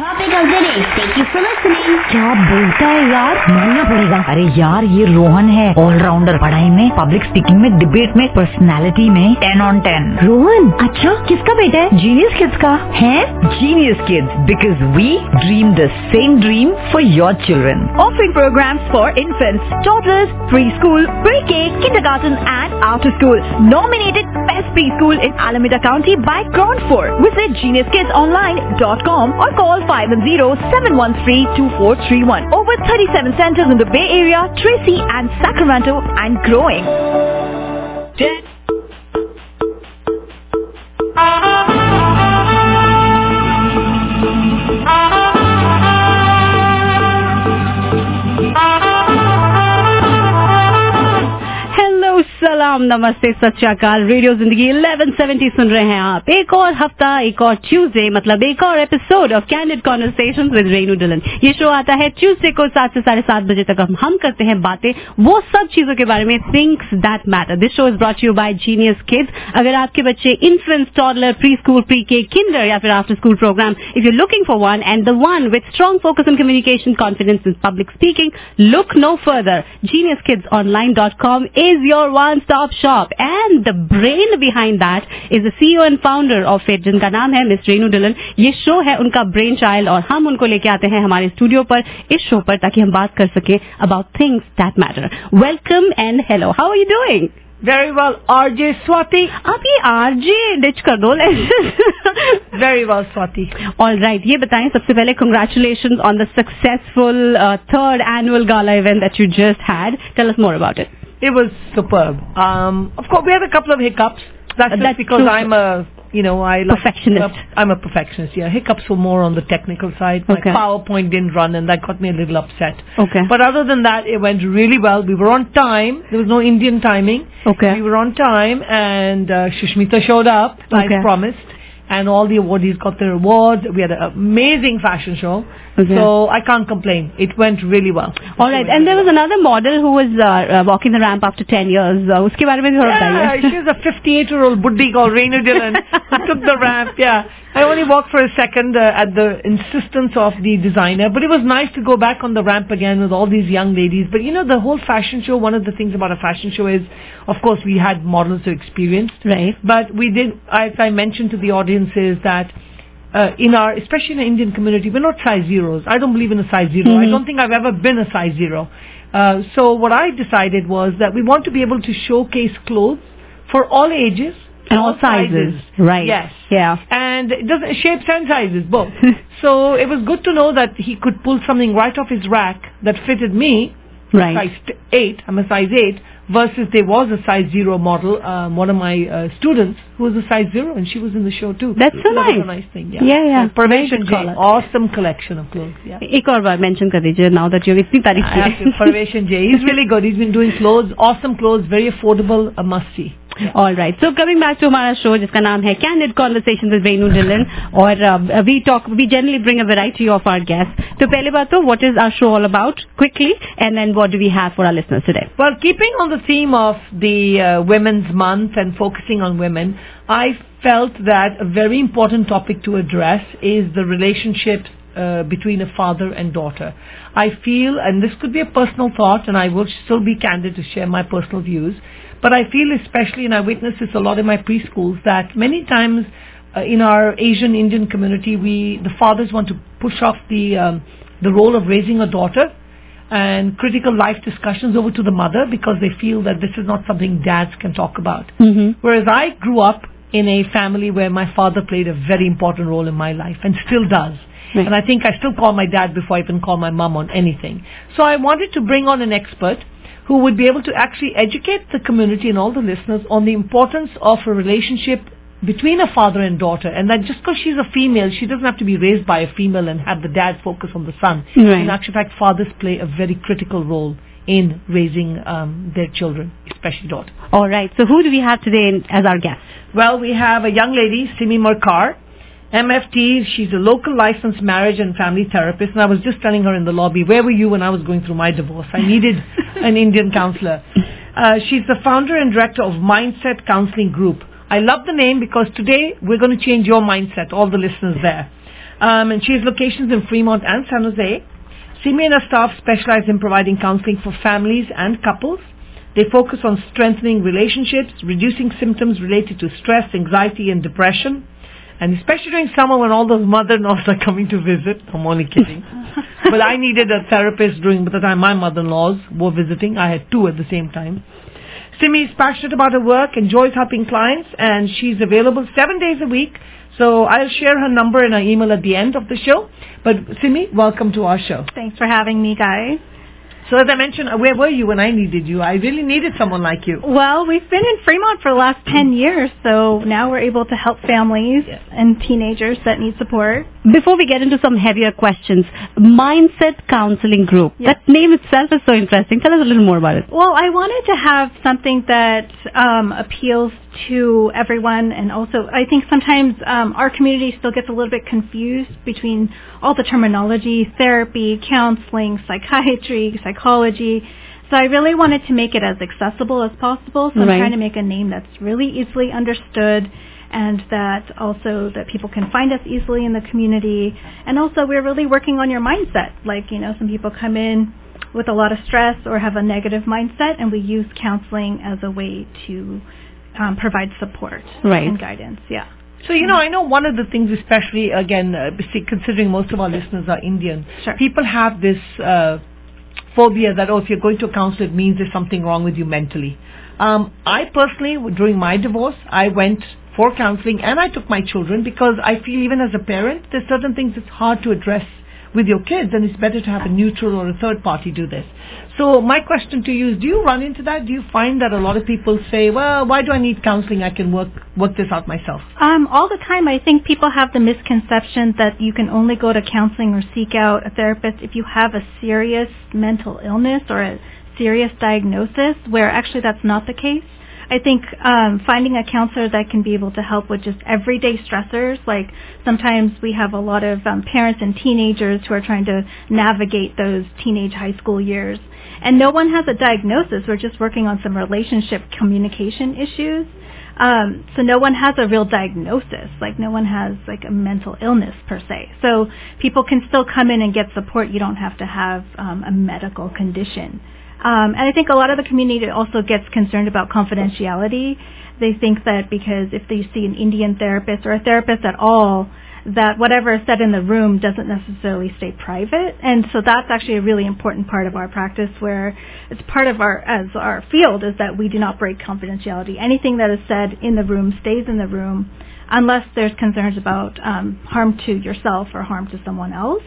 Topic of the day thank you for listening क्या बोलता है यार मानना पड़ेगा अरे यार ये रोहन है ऑलराउंडर पढ़ाई में पब्लिक स्पीकिंग में डिबेट में पर्सनालिटी में टेन ऑन टेन रोहन अच्छा किसका बेटा है जीनियस किड्स का है genius kids because we dream the same dream for your children offering program for infants toddlers pre school pre K kindergarten and after school nominated best preschool in Alameda County by KRON 4 visit geniuskidsonline.com or call 510-713-2431. Over 37 centers in the Bay Area, Tracy and Sacramento and growing. सलाम नमस्ते सत श्रीकाल radio ज़िंदगी 1170 सुन रहे हैं आप। एक और हफ़्ता, एक और ट्यूसडे मतलब एक और episode of candid conversation with Renu Dhillon ये शो आता है ट्यूसडे को सात से साढ़े सात बजे तक। हम हम करते हैं बातें वो सब चीज़ों के बारे में things that matter this show is brought you by genius kids अगर आपके बच्चे infants toddler pre school pre K kinder या फिर after school program if you looking for one and the one with strong focus on communication confidence in public speaking look no further genius kids online dot com is your one your one-stop shop, and the brain behind that is the CEO and founder of it, जिनका नाम है miss Renu Dhillon ये show है उनका brain child और हम उनको लेके आते हैं हमारे स्टूडियो पर इस शो पर ताकि हम बात कर सके about things that matter welcome and hello how are you doing Very well, RJ Swati. आप ये आरजे डिच कर दो Very well, Swati. All right ये बताएं सबसे पहले congratulation on the successful third annual Gala event that you just had tell us more about it It was superb. Um, of course, we had a couple of hiccups. That's, just That's because true. I'm a, you know, I like Perfectionist. Uh, I'm a perfectionist. Yeah, hiccups were more on the technical side. My Okay. PowerPoint didn't run, and that got me a little upset. Okay. But other than that, it went really well. We were on time. There was no Indian timing. Okay. We were on time, and uh, Sushmita showed up, like Okay. promised. And all the awardees got their awards. We had an amazing fashion show. Okay. So I can't complain. It went really well. All right, and there was another model who was uh, uh, walking the ramp after 10 years. Uh, उसके बारे में भी थोड़ा Yeah, बताइए she's a 58 year old buddhi called Raina Dillon who took the ramp. Yeah, I only walked for a second uh, at the insistence of the designer, but it was nice to go back on the ramp again with all these young ladies. But you know, the whole fashion show. One of the things about a fashion show is, of course, we had models who experienced, Right. but we did, as I mentioned to the audiences, that. uh, in our, especially in the Indian community, we're not size zeros. I don't believe in a size 0 I Mhm. don't think I've ever been a size zero. Uh, so what I decided was that we want to be able to showcase clothes for all ages And all sizes. Right. Yes. Yeah. And it doesn't shapes and sizes both. so it was good to know that he could pull something right off his rack that fitted me, Right. size eight. I'm a size eight versus there was a size zero model. Um, one of my uh, students who was a size zero, and she was in the show too. That's so nice. That's a nice thing. Yeah, yeah. yeah. Parvation Jain, awesome collection of clothes. Yeah. एक और बार mention कर now that you're इतनी तारीफ की. I have to. Parvation Jain, he's really good. He's been doing clothes, awesome clothes, very affordable, a must see. All right. So coming back to our show जिसका नाम है Candid Conversations with Renu Dillon or uh, we talk we generally bring a variety of our guests. So, first बात तो what is our show all about quickly and then what do we have for our listeners today? Well, keeping on the theme of the uh, Women's Month and focusing on women, I felt that a very important topic to address is the relationship uh, between a father and daughter. I feel, and this could be a personal thought, and I will still be candid to share my personal views, but I feel especially, and I witness this a lot in my preschools, that many times uh, in our Asian Indian community, we the fathers want to push off the um, the role of raising a daughter and critical life discussions over to the mother because they feel that this is not something dads can talk about. Mm-hmm. Whereas I grew up in a family where my father played a very important role in my life and still does. Right. And I think I still call my dad before I even call my mom on anything. So I wanted to bring on an expert who would be able to actually educate the community and all the listeners on the importance of a relationship between a father and daughter and that just because she's a female she doesn't have to be raised by a female and have the dad focus on the son Right. in actual fact fathers play a very critical role in raising um, their children especially daughters All right. So who do we have today in, as our guest? well we have a young lady Simi Markar MFT, she's a local licensed marriage and family therapist, and I was just telling her in the lobby, where were you when I was going through my divorce? I needed an Indian counselor. Uh, she's the founder and director of Mindset Counseling Group. I love the name because today we're going to change your mindset, all the listeners there. Um, and she has locations in Fremont and San Jose. Simi and her staff specialize in providing counseling for families and couples. They focus on strengthening relationships, reducing symptoms related to stress, anxiety, and depression. And especially during summer when all those mother-in-laws are coming to visit. I'm only kidding. but I needed a therapist during the time my mother-in-laws were visiting. I had two at the same time. Simi is passionate about her work, enjoys helping clients, and she's available seven days a week. So I'll share her number and her email at the end of the show. But Simi, welcome to our show. Thanks for having me, guys. So as I mentioned, uh, where were you when I needed you? I really needed someone like you. Well, we've been in Fremont for the last 10 years, so now we're able to help families Yeah. and teenagers that need support. Before we get into some heavier questions, Mindset Counseling Group. Yeah. That name itself is so interesting. Tell us a little more about it. Well, I wanted to have something that um, appeals to everyone, and also I think sometimes um, our community still gets a little bit confused between all the terminology, therapy, counseling, psychiatry, psychology. So I really wanted to make it as accessible as possible. So I'm trying to make a name that's really easily understood and that also that people can find us easily in the community. And also we're really working on your mindset. Like, you know, some people come in with a lot of stress or have a negative mindset and we use counseling as a way to um, provide support Right. and guidance. Yeah. So, you know, I know one of the things, especially, again, uh, considering most of our listeners are Indian, Sure. people have this uh, phobia that, oh, if you're going to a counselor, it means there's something wrong with you mentally. Um, I personally, during my divorce, I went for counseling and I took my children because I feel even as a parent, there's certain things it's hard to address with your kids and it's better to have a neutral or a third party do this. So my question to you is, do you run into that? Do you find that a lot of people say, well, why do I need counseling? I can work, work this out myself. Um, all the time, I think people have the misconception that you can only go to counseling or seek out a therapist if you have a serious mental illness or a serious diagnosis, where actually that's not the case. I think um, finding a counselor that can be able to help with just everyday stressors, like sometimes we have a lot of um, parents and teenagers who are trying to navigate those teenage high school years. And no one has a diagnosis. We're just working on some relationship communication issues. Um, so no one has a real diagnosis, like no one has like a mental illness per se. So people can still come in and get support. You don't have to have um, a medical condition. Um, and I think a lot of the community also gets concerned about confidentiality. They think that because if they see an Indian therapist or a therapist at all, that whatever is said in the room doesn't necessarily stay private. And so that's actually a really important part of our practice where it's part of our, as our field is that we do not break confidentiality. Anything that is said in the room stays in the room unless there's concerns about um, harm to yourself or harm to someone else.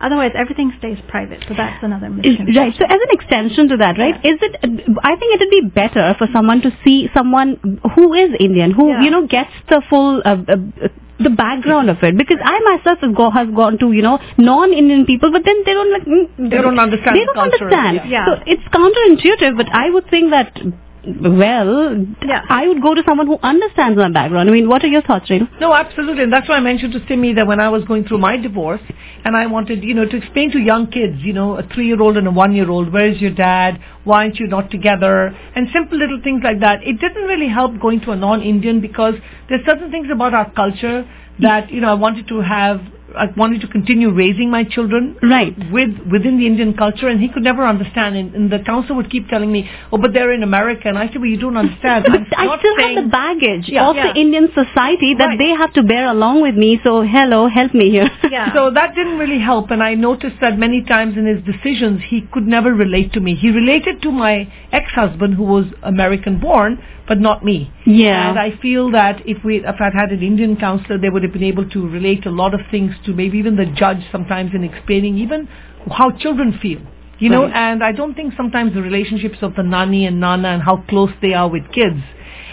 Otherwise, everything stays private. So that's another Is- misconception. Right. So as an extension to that, right? Is it? I think it would be better for someone to see someone who is Indian, who Yeah. you know gets the full. Uh, uh, uh, the background of it because I myself have, go, have gone to you know non-Indian people but then they don't like mm, They don't understand they don't culture, understand yeah. so it's counterintuitive but I would think that well Yeah. I would go to someone who understands my background I mean what are your thoughts Renu? No, absolutely. And that's why I mentioned to Simi that when I was going through my divorce and I wanted, you know, to explain to young kids, you know, a three-year-old and a one-year-old, where is your dad? Why aren't you not together? And simple little things like that. It didn't really help going to a non-Indian because there's certain things about our culture that, you know, I wanted to have, I wanted to continue raising my children right with within the Indian culture, and he could never understand. And, and the counselor would keep telling me, "Oh, but they're in America," and I said, "Well, you don't understand." but I still saying- have the baggage Yeah. of Yeah. the Indian society that Right. they have to bear along with me so hello help me here Yeah. So that didn't really help, and I noticed that many times in his decisions, he could never relate to me. He related to my ex-husband, who was American-born, but not me. Yeah. And I feel that if we, if I'd had an Indian counselor, they would have been able to relate a lot of things to maybe even the judge sometimes in explaining even how children feel. You know, Right. and I don't think sometimes the relationships of the nani and nana and how close they are with kids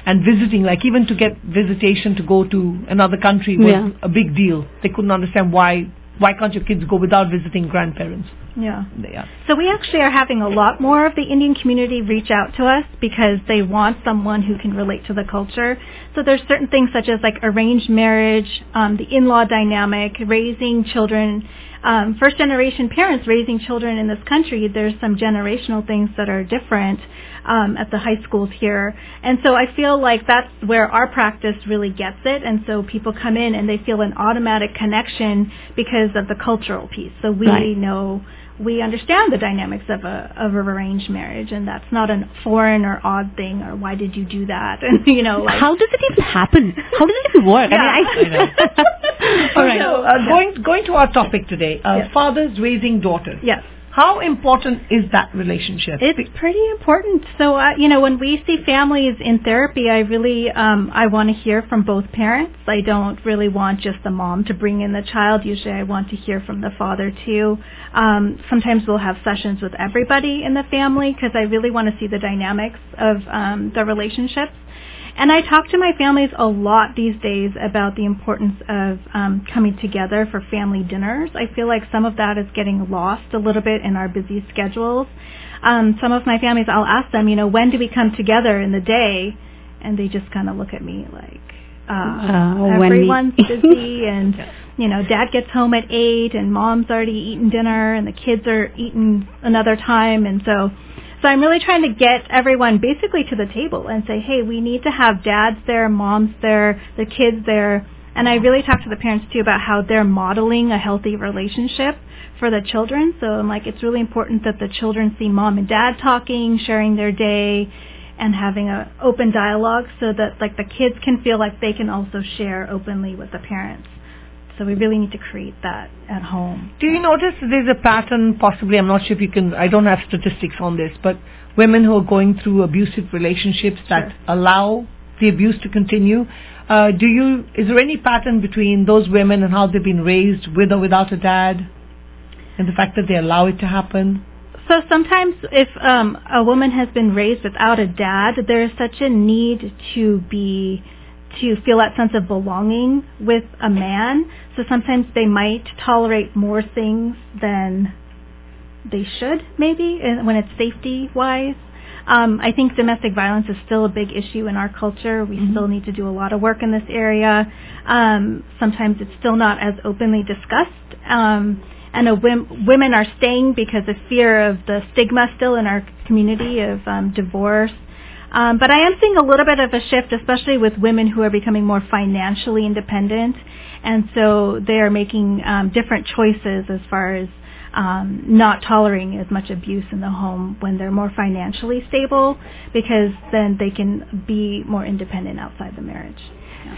and visiting, like even to get visitation to go to another country was Yeah. a big deal. They couldn't understand why why can't your kids go without visiting grandparents. Yeah. Yeah. So we actually are having a lot more of the Indian community reach out to us because they want someone who can relate to the culture. So there's certain things such as like arranged marriage, um, the in-law dynamic, raising children, um, first generation parents raising children in this country. There's some generational things that are different um, at the high schools here, and so I feel like that's where our practice really gets it. And so people come in and they feel an automatic connection because of the cultural piece. So we Right. know we understand the dynamics of a of a arranged marriage, and that's not a foreign or odd thing, or why did you do that? And you know, like How does it even happen? How does it even work? Yeah. I mean, I, all right. So, uh, going going to our topic today, uh, Yes. fathers raising daughters. yes. How important is that relationship? It's pretty important. So, uh, you know, when we see families in therapy, I really, um, I want to hear from both parents. I don't really want just the mom to bring in the child. Usually I want to hear from the father too. Um, sometimes we'll have sessions with everybody in the family because I really want to see the dynamics of um, the relationships. And I talk to my families a lot these days about the importance of um, coming together for family dinners. I feel like some of that is getting lost a little bit in our busy schedules. Um, some of my families, I'll ask them, you know, when do we come together in the day? And they just kind of look at me like, uh, Uh, everyone's busy and, you know, dad gets home at 8 and mom's already eaten dinner and the kids are eating another time. And so, so I'm really trying to get everyone basically to the table and say, hey, we need to have dads there, moms there, the kids there. And I really talk to the parents too about how they're modeling a healthy relationship for the children. So I'm like, it's really important that the children see mom and dad talking, sharing their day, and having a open dialogue so that like the kids can feel like they can also share openly with the parents. So we really need to create that at home. Do you notice there's a pattern, possibly, I'm not sure if you can, I don't have statistics on this, but women who are going through abusive relationships that Sure. allow the abuse to continue, uh, do you, is there any pattern between those women and how they've been raised with or without a dad? And the fact that they allow it to happen? So sometimes if um, a woman has been raised without a dad, there is such a need to be to feel that sense of belonging with a man. So sometimes they might tolerate more things than they should, maybe, when it's safety wise. Um, I think domestic violence is still a big issue in our culture. We still need to do a lot of work in this area. Um, sometimes it's still not as openly discussed. Um, and a women are staying because of fear of the stigma still in our community of um, divorce. Um, but I am seeing a little bit of a shift, especially with women who are becoming more financially independent, and so they are making um, different choices as far as um, not tolerating as much abuse in the home when they're more financially stable, because then they can be more independent outside the marriage.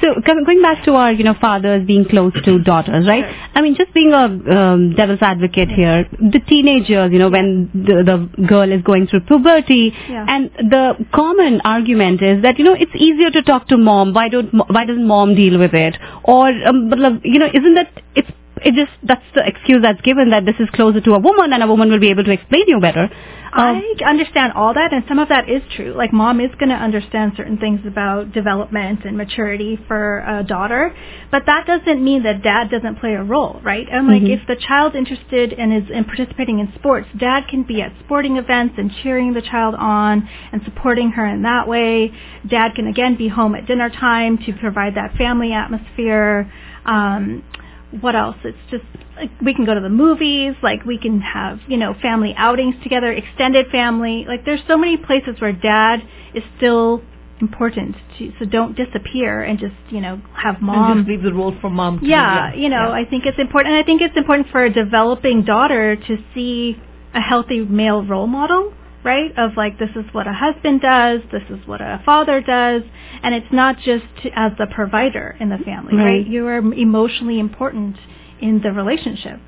So going back to our, you know, fathers being close to daughters, right? Sure. I mean, just being a um, devil's advocate here, the teenagers, you know, when the, the girl is going through puberty, Yeah. and the common argument is that you know it's easier to talk to mom. Why don't why doesn't mom deal with it? Or um, you know, isn't that it's it just that's the excuse that's given that this is closer to a woman and a woman will be able to explain you better. Um, I understand all that, and some of that is true. Like, mom is going to understand certain things about development and maturity for a daughter, but that doesn't mean that dad doesn't play a role, right? And like, Mhm. if the child's interested and is in participating in sports, dad can be at sporting events and cheering the child on and supporting her in that way. Dad can again be home at dinner time to provide that family atmosphere. Um, what else? It's just like we can go to the movies, like we can have, you know, family outings together, extended family. Like there's so many places where dad is still important to so don't disappear and just, you know, have and mom just leave the role for mom to yeah, you know, I think it's important. And I think it's important for a developing daughter to see a healthy male role model, right? Of like, this is what a husband does, this is what a father does, and it's not just to, as the provider in the family, right? Right. You are emotionally important in the relationship.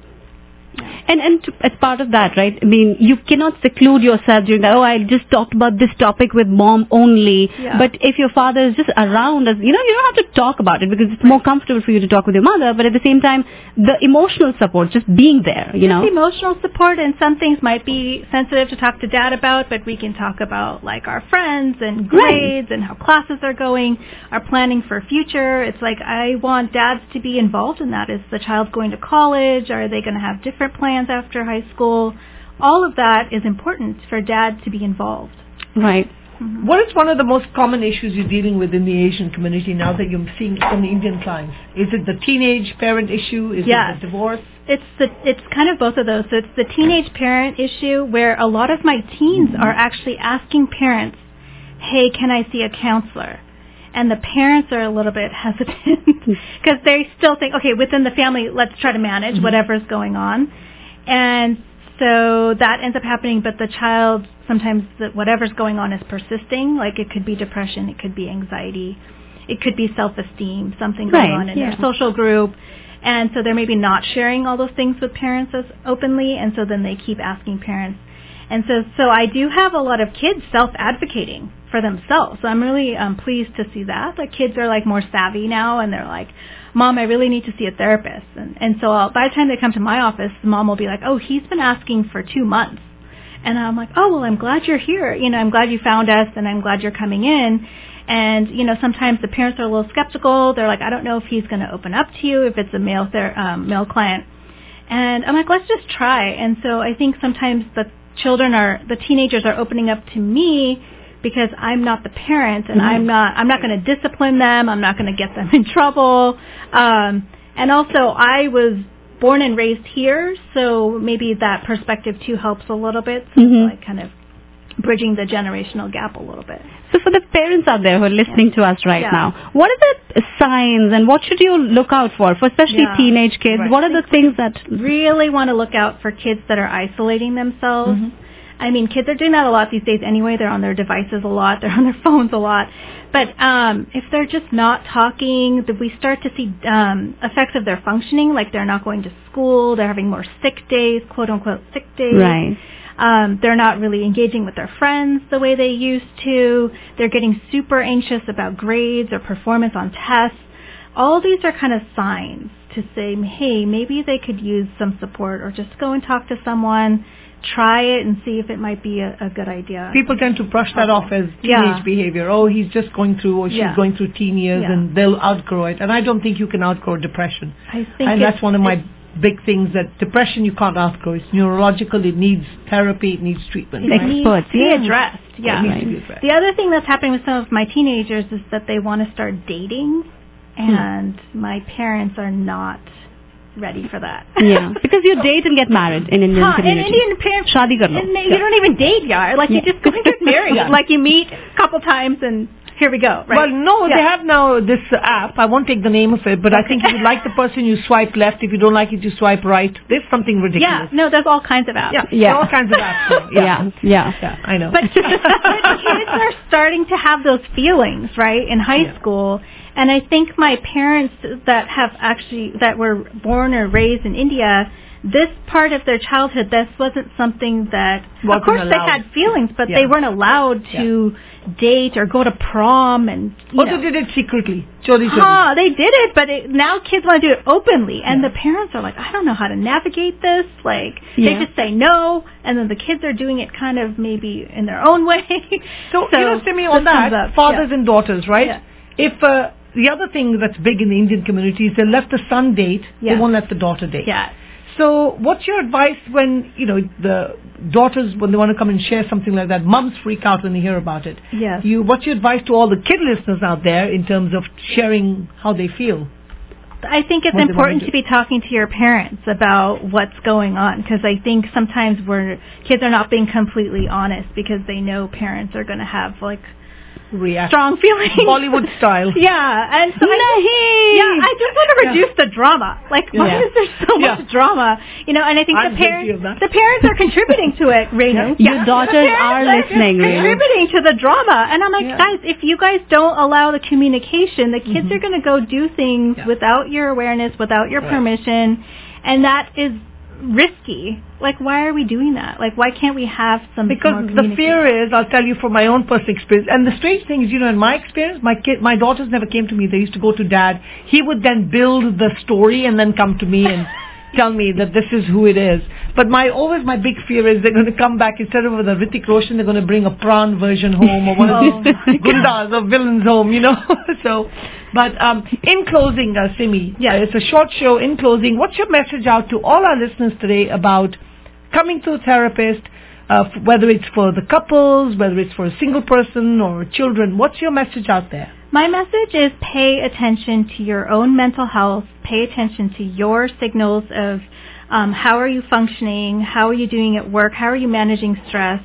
And and to, as part of that, right? I mean, you cannot seclude yourself during that. Oh, I just talked about this topic with mom only. Yeah. But if your father is just around, as you know, you don't have to talk about it because it's more comfortable for you to talk with your mother. But at the same time, the emotional support, just being there, you know. emotional support and some things might be sensitive to talk to dad about, but we can talk about like our friends and grades and how classes are going, our planning for future. It's like I want dads to be involved in that. Is the child going to college? Are they going to have different plans? plans after high school. All of that is important for dad to be involved. Right. Mm-hmm. What is one of the most common issues you're dealing with in the Asian community now that you're seeing from the Indian clients? Is it the teenage parent issue? Is Yes. it the divorce? It's the it's kind of both of those. So it's the teenage parent issue where a lot of my teens are actually asking parents, "Hey, can I see a counselor?" And the parents are a little bit hesitant because they still think, "Okay, within the family, let's try to manage mm-hmm. whatever's going on." And so that ends up happening, but the child sometimes the, whatever's going on is persisting. Like it could be depression, it could be anxiety, it could be self-esteem, something going on in yeah. their social group. And so they're maybe not sharing all those things with parents as openly, and so then they keep asking parents. And so, so I do have a lot of kids self-advocating for themselves. So I'm really um, pleased to see that. The kids are like more savvy now, and they're like, "Mom, I really need to see a therapist." And and so I'll, by the time they come to my office, the mom will be like, "Oh, he's been asking for two months." And I'm like, oh, well, I'm glad you're here. You know, I'm glad you found us and I'm glad you're coming in. And, you know, sometimes the parents are a little skeptical. They're like, I don't know if he's going to open up to you, if it's a male, ther- um, male client. And I'm like, let's just try. And so I think sometimes the children are, the teenagers are opening up to me because I'm not the parent and I'm not, I'm not going to discipline them. I'm not going to get them in trouble. Um, and also I was born and raised here, so maybe that perspective too helps a little bit. So Mhm. like kind of bridging the generational gap a little bit. So for the parents out there who are listening to us right Yeah. now, what are the signs and what should you look out for, for especially Yeah. teenage kids? Right. What are the things that Really want to look out for kids that are isolating themselves. I mean, kids are doing that a lot these days anyway. They're on their devices a lot. They're on their phones a lot. But um, if they're just not talking, we start to see um, effects of their functioning, like they're not going to school, they're having more sick days, quote unquote sick days. Right. Um, they're not really engaging with their friends the way they used to. They're getting super anxious about grades or performance on tests. All these are kind of signs to say, hey, maybe they could use some support or just go and talk to someone, try it and see if it might be a, a good idea. People tend to brush that off as teenage Yeah. behavior. Oh, he's just going through, or she's Yeah. going through teen years, Yeah. and they'll outgrow it. And I don't think you can outgrow depression. I think and that's one of my big things that depression you can't outgrow. It's neurological. It needs therapy. It needs treatment. It right? needs Experts, to be addressed. Yeah. It needs to be addressed. The other thing that's happening with some of my teenagers is that they want to start dating, hmm. and my parents are not ready for that. yeah, because you date and get married in Indian Huh, in community. Indian parents, Shadi kar lo. and they- you don't even date, yaar. Like you just go and get married. Yeah. Like you meet a couple times and here we go. Right? Well, no, Yeah. they have now this uh, app. I won't take the name of it, but I think if you like the person, you swipe left. If you don't like it, you swipe right. There's something ridiculous. Yeah, ridiculous. no, there's all kinds of apps. Yeah, Yeah. all kinds of apps. now. yeah, yeah. yeah, I know. But, but kids are starting to have those feelings, right, in high Yeah. school. And I think my parents that have actually, that were born or raised in India, this part of their childhood, this wasn't something that, Wasn't of course allowed. they had feelings, but Yeah. they weren't allowed to date or go to prom and, you also know. did it secretly. Chori chori. Huh, they did it, but it, now kids want to do it openly, and the parents are like, I don't know how to navigate this. Like, Yeah. they just say no, and then the kids are doing it kind of maybe in their own way. So, you know, Simi, on that, up, fathers yeah. and daughters, right? Yeah. If uh, the other thing that's big in the Indian community is they let the son date, they Yeah. won't let the daughter date. Yeah. So, what's your advice when you know the daughters when they want to come and share something like that? Mums freak out when they hear about it. Yes. You, what's your advice to all the kid listeners out there in terms of sharing how they feel? I think it's important to be talking to your parents about what's going on because I think sometimes we're kids are not being completely honest because they know parents are going to have like React strong feelings. Bollywood style. Yeah, and so I, yeah, I just want to reduce the drama. Like, why Yeah. is there so Yeah. much drama? You know, and I think I'm the parents, the parents are contributing to it, Renu. Yeah. Your daughters the are listening, contributing to the drama. And I'm like, Yeah. guys, if you guys don't allow the communication, the kids mm-hmm. are going to go do things Yeah. without your awareness, without your permission, and that is risky. Like, why are we doing that? Like, why can't we have some Because the fear is, I'll tell you from my own personal experience, and the strange thing is, you know, in my experience, my kid, my daughters never came to me. They used to go to dad. He would then build the story and then come to me and, tell me that this is who it is. But my always my big fear is they're going to come back instead of with a Hrithik Roshan, they're going to bring a prawn version home or one of Oh, these gundas or villains home, you know. so, but um, in closing, uh, Simi, yeah, it's a short show. In closing, what's your message out to all our listeners today about coming to a therapist? Uh, f- whether it's for the couples, whether it's for a single person or children, what's your message out there? My message is pay attention to your own mental health. Pay attention to your signals of um, how are you functioning, how are you doing at work, how are you managing stress,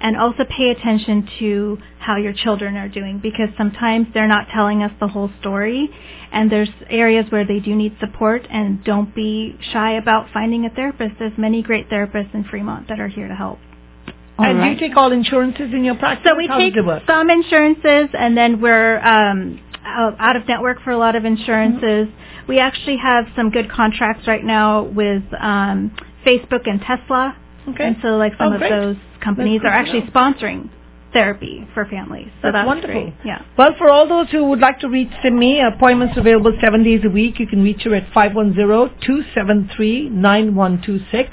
and also pay attention to how your children are doing because sometimes they're not telling us the whole story and there's areas where they do need support and don't be shy about finding a therapist. There's many great therapists in Fremont that are here to help. All and right. do you take all insurances in your practice? So we How take does it work? some insurances, and then we're um, out out of network for a lot of insurances. Mm-hmm. We actually have some good contracts right now with um, Facebook and Tesla, Okay. and so like some Oh, of great. those companies are actually sponsoring therapy for families. So That's that's, wonderful. great. Yeah. Well, for all those who would like to reach Simi, appointments available seven days a week. You can reach her at 510-273-9126.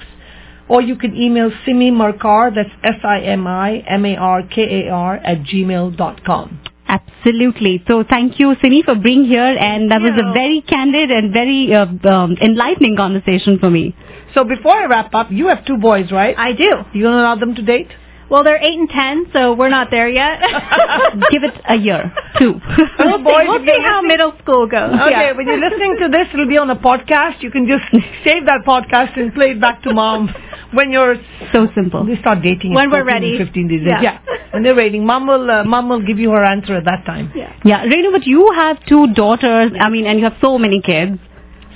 Or you can email Simi Markar, that's S-I-M-I-M-A-R-K-A-R at gmail dot com. Absolutely. So thank you, Simi, for being here, and that was a very candid and very uh, um, enlightening conversation for me. So before I wrap up, you have two boys, right? I do. you going to allow them to date? Well, they're eight and ten, so we're not there yet. Give it a year, two. Well, we'll boys, see, we'll see how listening- middle school goes. Okay, Yeah. when you're listening to this, it'll be on a podcast. You can just save that podcast and play it back to mom when you're so simple. They start dating When we're ready. 15 days. Yeah. Yeah. When they're waiting, mom will uh, mom will give you her answer at that time. Yeah. Yeah, Renu, but you have two daughters. I mean, and you have so many kids,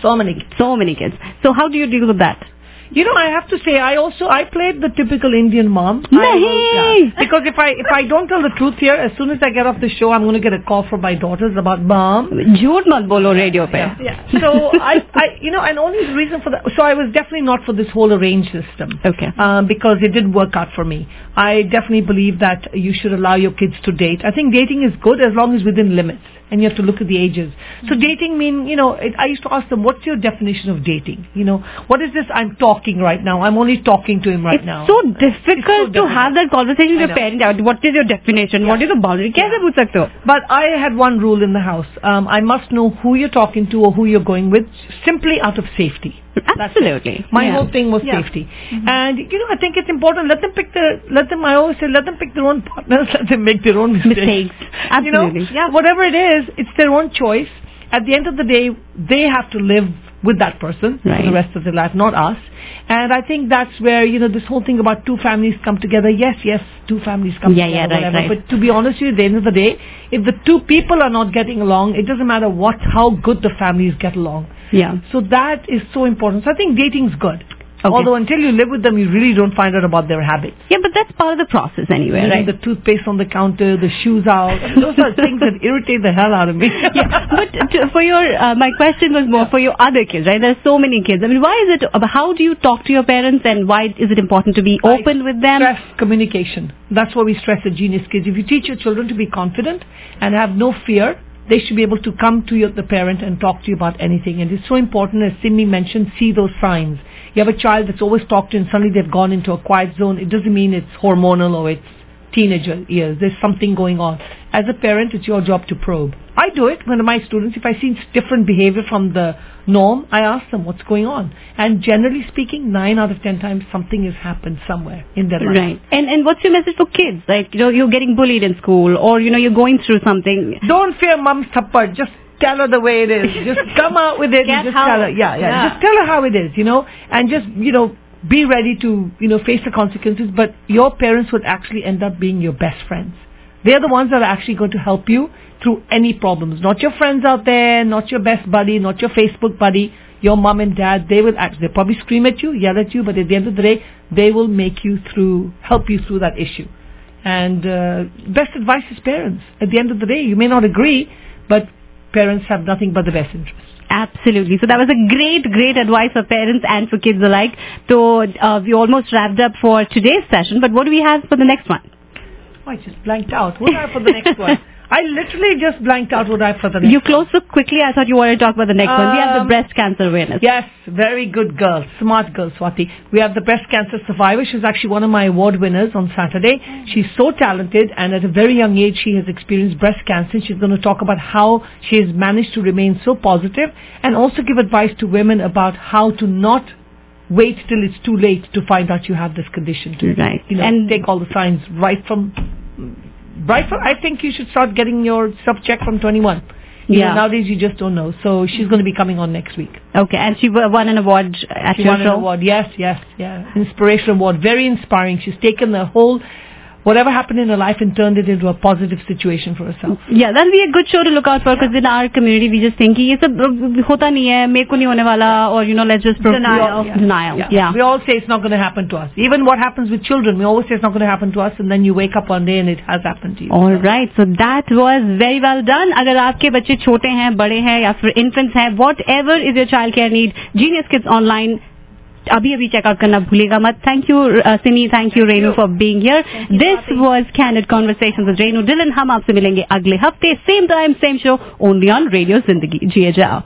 So many. so many kids. So how do you deal with that? You know, I have to say, I also I played the typical Indian mom. Nahi. Because if I if I don't tell the truth here, as soon as I get off the show, I'm going to get a call from my daughters about mom. Jhoot mat bolo radio pe. Yeah. yeah. So I I you know, and only the reason for that. So I was definitely not for this whole arrange system. Okay. Um, because it didn't work out for me. I definitely believe that you should allow your kids to date. I think dating is good as long as within limits and you have to look at the ages. So dating mean, you know, it, I used to ask them, what's your definition of dating? You know, what is this I'm talking right now. I'm only talking to him right It's now. so difficult to difficult. have that conversation with I your know. parent. out. What is your definition? What is the boundary? कैसे पूछ सकते हो? But I had one rule in the house. Um, I must know who you're talking to or who you're going with, simply out of safety. That's it. Absolutely. My Yeah. whole thing was Yeah. safety. And, you know, I think it's important. Let them pick their, let them, I always say, let them pick their own partners. Let them make their own mistakes. Mistakes. You know, Absolutely. Yeah. whatever it is, it's their own choice. At the end of the day, they have to live with that person for the rest of their life, not us. And I think that's where, you know, this whole thing about two families come together. Yes, yes, two families come Yeah, yeah, together, right, whatever. right. But to be honest with you, at the end of the day, if the two people are not getting along, it doesn't matter what, how good the families get along. Yeah. So that is so important. So I think dating's good. Okay. Although until you live with them, you really don't find out about their habits. Yeah, but that's part of the process anyway, Leaving right? The toothpaste on the counter, the shoes out. Those are things that irritate the hell out of me. yeah, but to, for your, uh, my question was more for your other kids, right? There's so many kids. I mean, why is it, uh, how do you talk to your parents and why is it important to be I open with them? Stress communication. That's what we stress at Genius Kids. If you teach your children to be confident and have no fear, they should be able to come to your, the parent and talk to you about anything. And it's so important, as Simi mentioned, see those signs. You have a child that's always talked to and suddenly they've gone into a quiet zone. It doesn't mean it's hormonal or it's teenager years. There's something going on. As a parent, it's your job to probe. I do it when my students, if I see different behavior from the norm, I ask them what's going on. And generally speaking, nine out of ten times something has happened somewhere in their life. Right. And and what's your message for kids? Like, you know, you're getting bullied in school or, you know, you're going through something. Don't fear mom's thappad. Just tell her the way it is. Just come out with it and just tell her. Yeah, yeah, Yeah. Just tell her how it is, you know, and just, you know, be ready to, you know, face the consequences. But your parents would actually end up being your best friends. They're the ones that are actually going to help you through any problems. Not your friends out there, not your best buddy, not your Facebook buddy. Your mom and dad, they will actually, they'll probably scream at you, yell at you, but at the end of the day, they will make you through, help you through that issue. And uh, best advice is parents. At the end of the day, you may not agree, but parents have nothing but the best interest. Absolutely. So that was a great, great advice for parents and for kids alike. So uh, we almost wrapped up for today's session, but what do we have for the next one? Oh, I just blanked out. What have for the next one? I literally just blanked out what I for the next You closed so quickly. I thought you wanted to talk about the next one. We have the Um, breast cancer awareness. Yes, very good girl, smart girl, Swati. We have the breast cancer survivor. She's actually one of my award winners on Saturday. She's so talented, and at a very young age, she has experienced breast cancer. She's going to talk about how she has managed to remain so positive, and also give advice to women about how to not wait till it's too late to find out you have this condition. To Right. you know, And- take all the signs right from. Right from, I think you should start getting your stuff checked from 21. You know, Yeah. nowadays you just don't know. So she's going to be coming on next week. Okay, and she won an award at She your won an show. award. Yes, yes, yeah. Inspiration award. Very inspiring. She's taken the whole, whatever happened in her life and turned it into a positive situation for herself. Yeah, that'll be a good show to look out for because in our community we just think कि ये सब uh, होता नहीं है मेरे को नहीं होने वाला or you know let's just pro- Denial. Yeah. denial yeah, We all say it's not going to happen to us. Even what happens with children, we always say it's not going to happen to us and then you wake up one day and it has happened to you. All right, so that was very well done. अगर आपके बच्चे छोटे हैं, बड़े हैं या फिर infants हैं, whatever is your child care need, Genius Kids Online अभी अभी चेकआउट करना भूलेगा मत। Thank you Sini thank you Renu for being here this was candid conversation with Renu Dhillon हम आपसे मिलेंगे अगले हफ़्ते same time same show only on radio Zindagi जिए जाओ